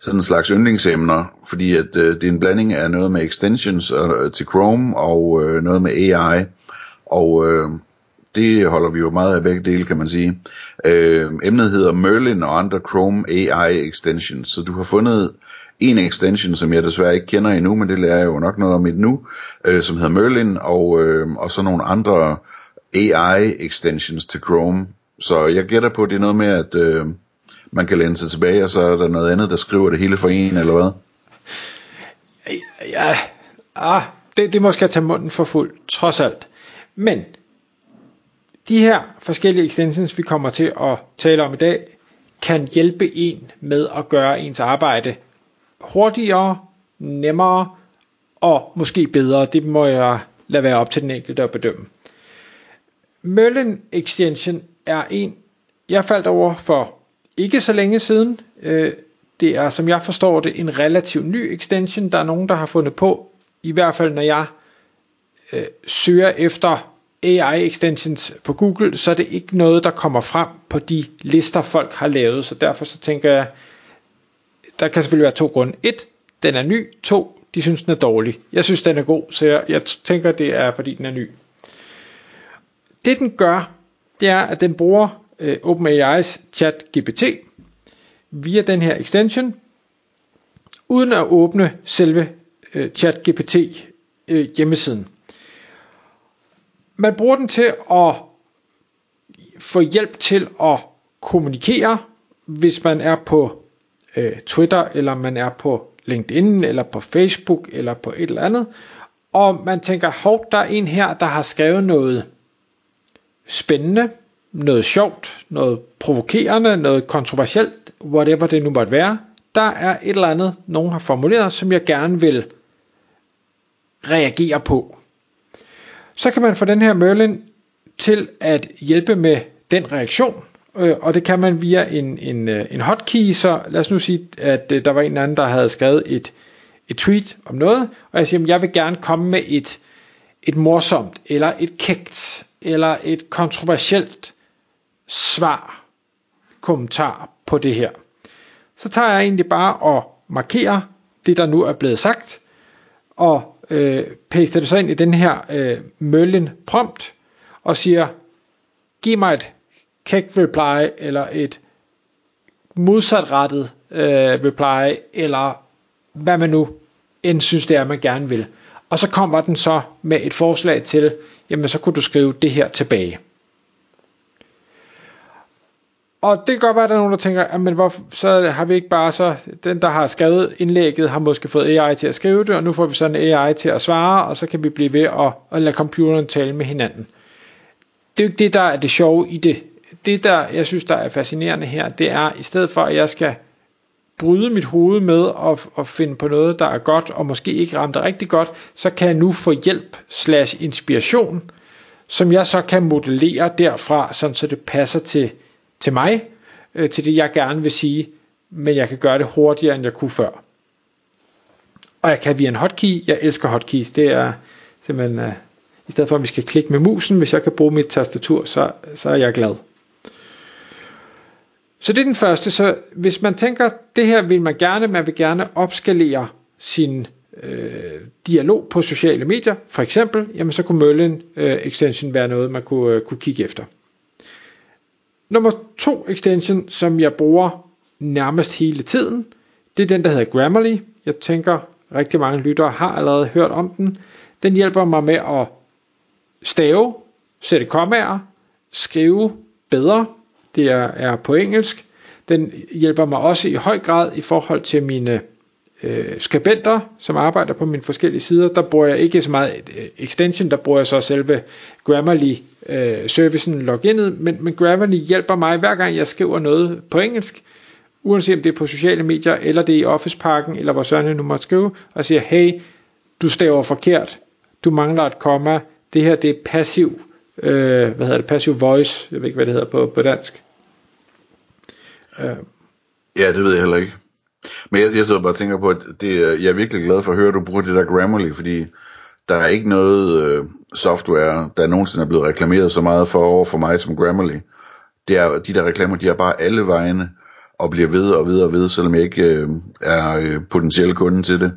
sådan en slags yndlingsemner, fordi at øh, det er en blanding af noget med extensions øh, til Chrome og øh, noget med AI. Og øh, det holder vi jo meget af begge dele, kan man sige. Øh, emnet hedder Merlin og andre Chrome AI extensions, så du har fundet en extension, som jeg desværre ikke kender endnu, men det lærer jeg jo nok noget om et nu, øh, som hedder Merlin, og, øh, og så nogle andre AI extensions til Chrome. Så jeg gætter på, at det er noget med, at øh, man kan læne sig tilbage, og så er der noget andet, der skriver det hele for en, eller hvad? Ja, ah, det, det måske at tage munden for fuld, trods alt. Men, de her forskellige extensions, vi kommer til at tale om i dag, kan hjælpe en med at gøre ens arbejde hurtigere, nemmere og måske bedre. Det må jeg lade være op til den enkelte at bedømme. Merlin Extension er en, jeg faldt over for ikke så længe siden. Øh, det er, som jeg forstår det, en relativt ny extension. Der er nogen, der har fundet på, i hvert fald når jeg øh, søger efter AI extensions på Google, så er det ikke noget, der kommer frem på de lister, folk har lavet. Så derfor så tænker jeg, der kan selvfølgelig være to grunde. Et, den er ny. To, de synes, den er dårlig. Jeg synes, den er god, så jeg, jeg tænker, det er, fordi den er ny. Det, den gør, det er, at den bruger øh, OpenAI's chat GPT via den her extension, uden at åbne selve øh, chat GPT øh, hjemmesiden. Man bruger den til at få hjælp til at kommunikere, hvis man er på øh, Twitter, eller man er på LinkedIn, eller på Facebook, eller på et eller andet, og man tænker, hov, der er en her, der har skrevet noget spændende, noget sjovt, noget provokerende, noget kontroversielt, whatever det nu måtte være. Der er et eller andet, nogen har formuleret, som jeg gerne vil reagere på. Så kan man få den her Merlin til at hjælpe med den reaktion, øh, og det kan man via en, en, øh, en hotkey, så lad os nu sige, at øh, der var en anden, der havde skrevet et, et tweet om noget, og jeg siger, at jeg vil gerne komme med et, et morsomt, eller et kægt, eller et kontroversielt svar, kommentar på det her. Så tager jeg egentlig bare og markerer det, der nu er blevet sagt, og øh, paster det så ind i den her øh, møllen prompt, og siger, giv mig et kæk reply, eller et modsatrettet øh, reply, eller hvad man nu end synes det er, man gerne vil. Og så kommer den så med et forslag til, jamen så kunne du skrive det her tilbage. Og det kan godt være, at der er nogen, der tænker, ah, men hvorfor, så har vi ikke bare så, den der har skrevet indlægget, har måske fået AI til at skrive det, og nu får vi sådan en AI til at svare, og så kan vi blive ved at, at lade computeren tale med hinanden. Det er jo ikke det, der er det sjove i det. Det, der jeg synes, der er fascinerende her, det er, i stedet for, at jeg skal bryde mit hoved med at, at finde på noget, der er godt, og måske ikke ramte rigtig godt, så kan jeg nu få hjælp slash inspiration, som jeg så kan modellere derfra, sådan så det passer til, til mig, øh, til det jeg gerne vil sige, men jeg kan gøre det hurtigere, end jeg kunne før. Og jeg kan via en hotkey, jeg elsker hotkeys, det er simpelthen, øh, i stedet for at vi skal klikke med musen, hvis jeg kan bruge mit tastatur, så, så er jeg glad. Så det er den første, så hvis man tænker, det her vil man gerne, man vil gerne opskalere sin øh, dialog på sociale medier, for eksempel, jamen så kunne Merlin øh, extension være noget, man kunne, øh, kunne kigge efter. Nummer to extension, som jeg bruger nærmest hele tiden, det er den, der hedder Grammarly. Jeg tænker, rigtig mange lyttere har allerede hørt om den. Den hjælper mig med at stave, sætte kommaer, skrive bedre. Det er, er på engelsk. Den hjælper mig også i høj grad i forhold til mine øh, skribenter, som arbejder på mine forskellige sider. Der bruger jeg ikke så meget øh, extension, der bruger jeg så selve Grammarly øh, servicen loginet, men, men Grammarly hjælper mig hver gang jeg skriver noget på engelsk, uanset om det er på sociale medier, eller det er i Office Parken, eller hvor søren nu måtte skrive, og siger, hey, du staver forkert, du mangler et komma, det her det er passiv, øh, hvad hedder det, passiv voice, jeg ved ikke, hvad det hedder på, på dansk. Øh. Ja, det ved jeg heller ikke. Men jeg, jeg sidder bare og tænker på, at det, jeg er virkelig glad for at høre, at du bruger det der Grammarly, fordi der er ikke noget øh, software, der nogensinde er blevet reklameret så meget for over for mig som Grammarly. Det er, de der reklamer, de er bare alle vegne, og bliver ved og ved og ved, selvom jeg ikke øh, er øh, potentiel kunde til det.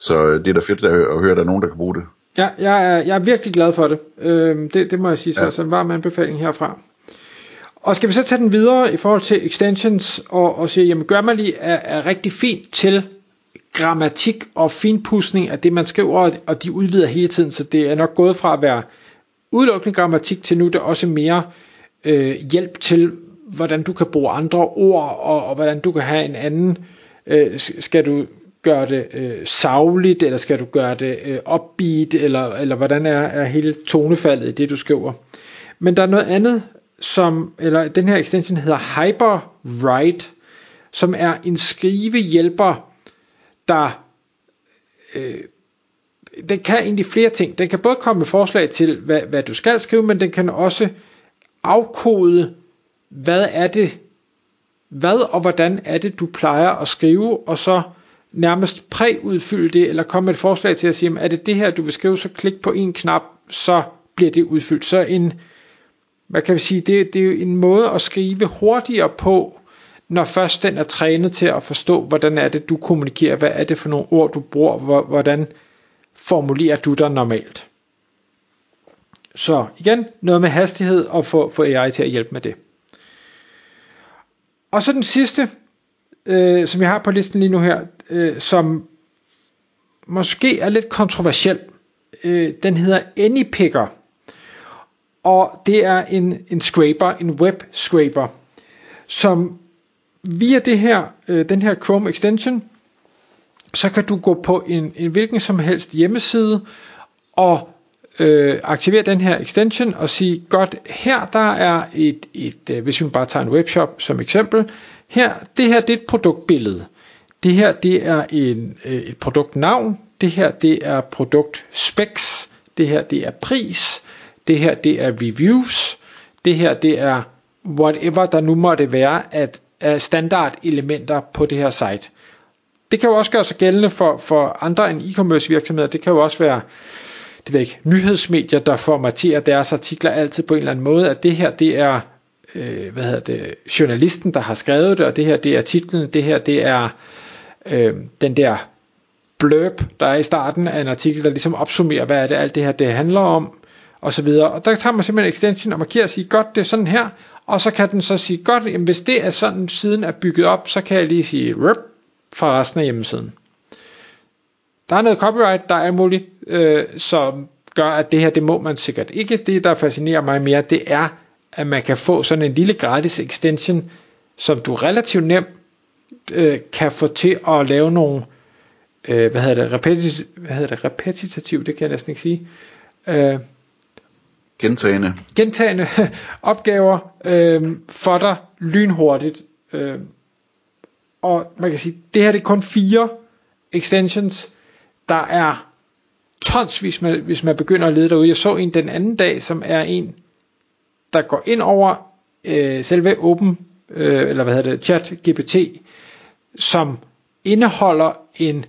Så øh, det er da fedt at, at høre, at der er nogen, der kan bruge det. Ja, jeg er, jeg er virkelig glad for det. Øh, det. Det må jeg sige, så, ja. så en varm anbefaling herfra. Og skal vi så tage den videre i forhold til extensions og, og sige, jamen Grammarly er, er rigtig fint til grammatik og finpudsning af det, man skriver, og de udvider hele tiden, så det er nok gået fra at være udelukkende grammatik til nu det er også mere øh, hjælp til, hvordan du kan bruge andre ord, og, og hvordan du kan have en anden, øh, skal du gøre det øh, savligt, eller skal du gøre det øh, upbeat, eller, eller hvordan er, er hele tonefaldet i det, du skriver. Men der er noget andet, som, eller den her extension hedder Hyperwrite, som er en skrivehjælper, der øh, den kan egentlig flere ting. Den kan både komme med forslag til, hvad, hvad du skal skrive, men den kan også afkode, hvad er det, hvad og hvordan er det, du plejer at skrive, og så nærmest præudfylde det, eller komme med et forslag til at sige, er det det her, du vil skrive, så klik på en knap, så bliver det udfyldt. Så en, hvad kan vi sige, det, det er jo en måde at skrive hurtigere på, når først den er trænet til at forstå, hvordan er det, du kommunikerer, hvad er det for nogle ord, du bruger, hvordan formulerer du dig normalt. Så igen, noget med hastighed og få, få AI til at hjælpe med det. Og så den sidste, øh, som jeg har på listen lige nu her, øh, som måske er lidt kontroversiel. Øh, den hedder AnyPicker. Og det er en, en scraper, en web scraper, som via det her, øh, den her Chrome extension, så kan du gå på en, en hvilken som helst hjemmeside og øh, aktivere den her extension og sige, godt, her der er et, et øh, hvis vi bare tager en webshop som eksempel, her, det her det er et produktbillede. Det her det er en, øh, et produktnavn, det her det er produkt specs, det her det er pris, det her det er reviews, det her det er whatever der nu måtte være at af standardelementer på det her site. Det kan jo også gøre sig gældende for, for andre end e-commerce virksomheder. Det kan jo også være det ved ikke, nyhedsmedier, der formaterer deres artikler altid på en eller anden måde, at det her det er øh, hvad hedder det, journalisten, der har skrevet det, og det her det er titlen, det her det er øh, den der blurb, der er i starten af en artikel, der ligesom opsummerer, hvad er det alt det her det handler om, og så videre. Og der tager man simpelthen extension og markerer og siger, godt, det er sådan her, og så kan den så sige, godt, jamen, hvis det er sådan, siden er bygget op, så kan jeg lige sige, rip, fra resten af hjemmesiden. Der er noget copyright, der er muligt, øh, som gør, at det her, det må man sikkert ikke. Det, der fascinerer mig mere, det er, at man kan få sådan en lille gratis extension, som du relativt nemt øh, kan få til at lave nogle, øh, hvad hedder det, repetitiv, hvad hedder det, repetitiv, det kan jeg næsten ikke sige, øh, Gentagende. Gentagende opgaver øh, for dig lynhurtigt. Øh, og man kan sige, det her det er kun fire extensions. Der er tonsvis, hvis man, hvis man begynder at lede derude. Jeg så en den anden dag, som er en, der går ind over øh, selve Open, øh, eller hvad hedder det, chat GPT, som indeholder en,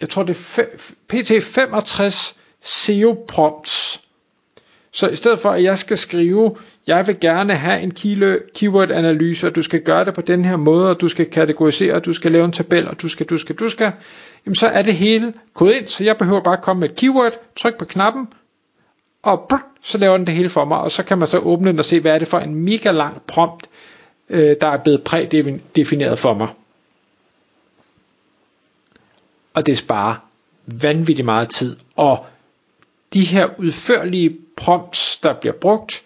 jeg tror det er PT 65 SEO prompts, så i stedet for, at jeg skal skrive, jeg vil gerne have en keyword-analyse, og du skal gøre det på den her måde, og du skal kategorisere, og du skal lave en tabel, og du skal, du skal, du skal, jamen så er det hele kodet ind, så jeg behøver bare komme med et keyword, tryk på knappen, og brr, så laver den det hele for mig, og så kan man så åbne den og se, hvad er det for en mega lang prompt, øh, der er blevet prædefineret for mig. Og det sparer vanvittigt meget tid, og de her udførlige prompts, der bliver brugt,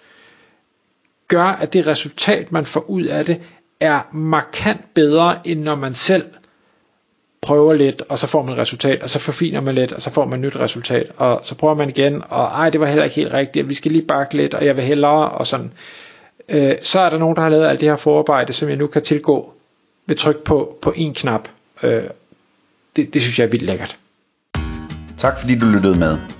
gør, at det resultat, man får ud af det, er markant bedre, end når man selv prøver lidt, og så får man et resultat, og så forfiner man lidt, og så får man et nyt resultat, og så prøver man igen, og ej, det var heller ikke helt rigtigt, vi skal lige bakke lidt, og jeg vil hellere, og sådan. Øh, så er der nogen, der har lavet alt det her forarbejde, som jeg nu kan tilgå ved tryk på, på en knap. Øh, det, det synes jeg er vildt lækkert. Tak fordi du lyttede med.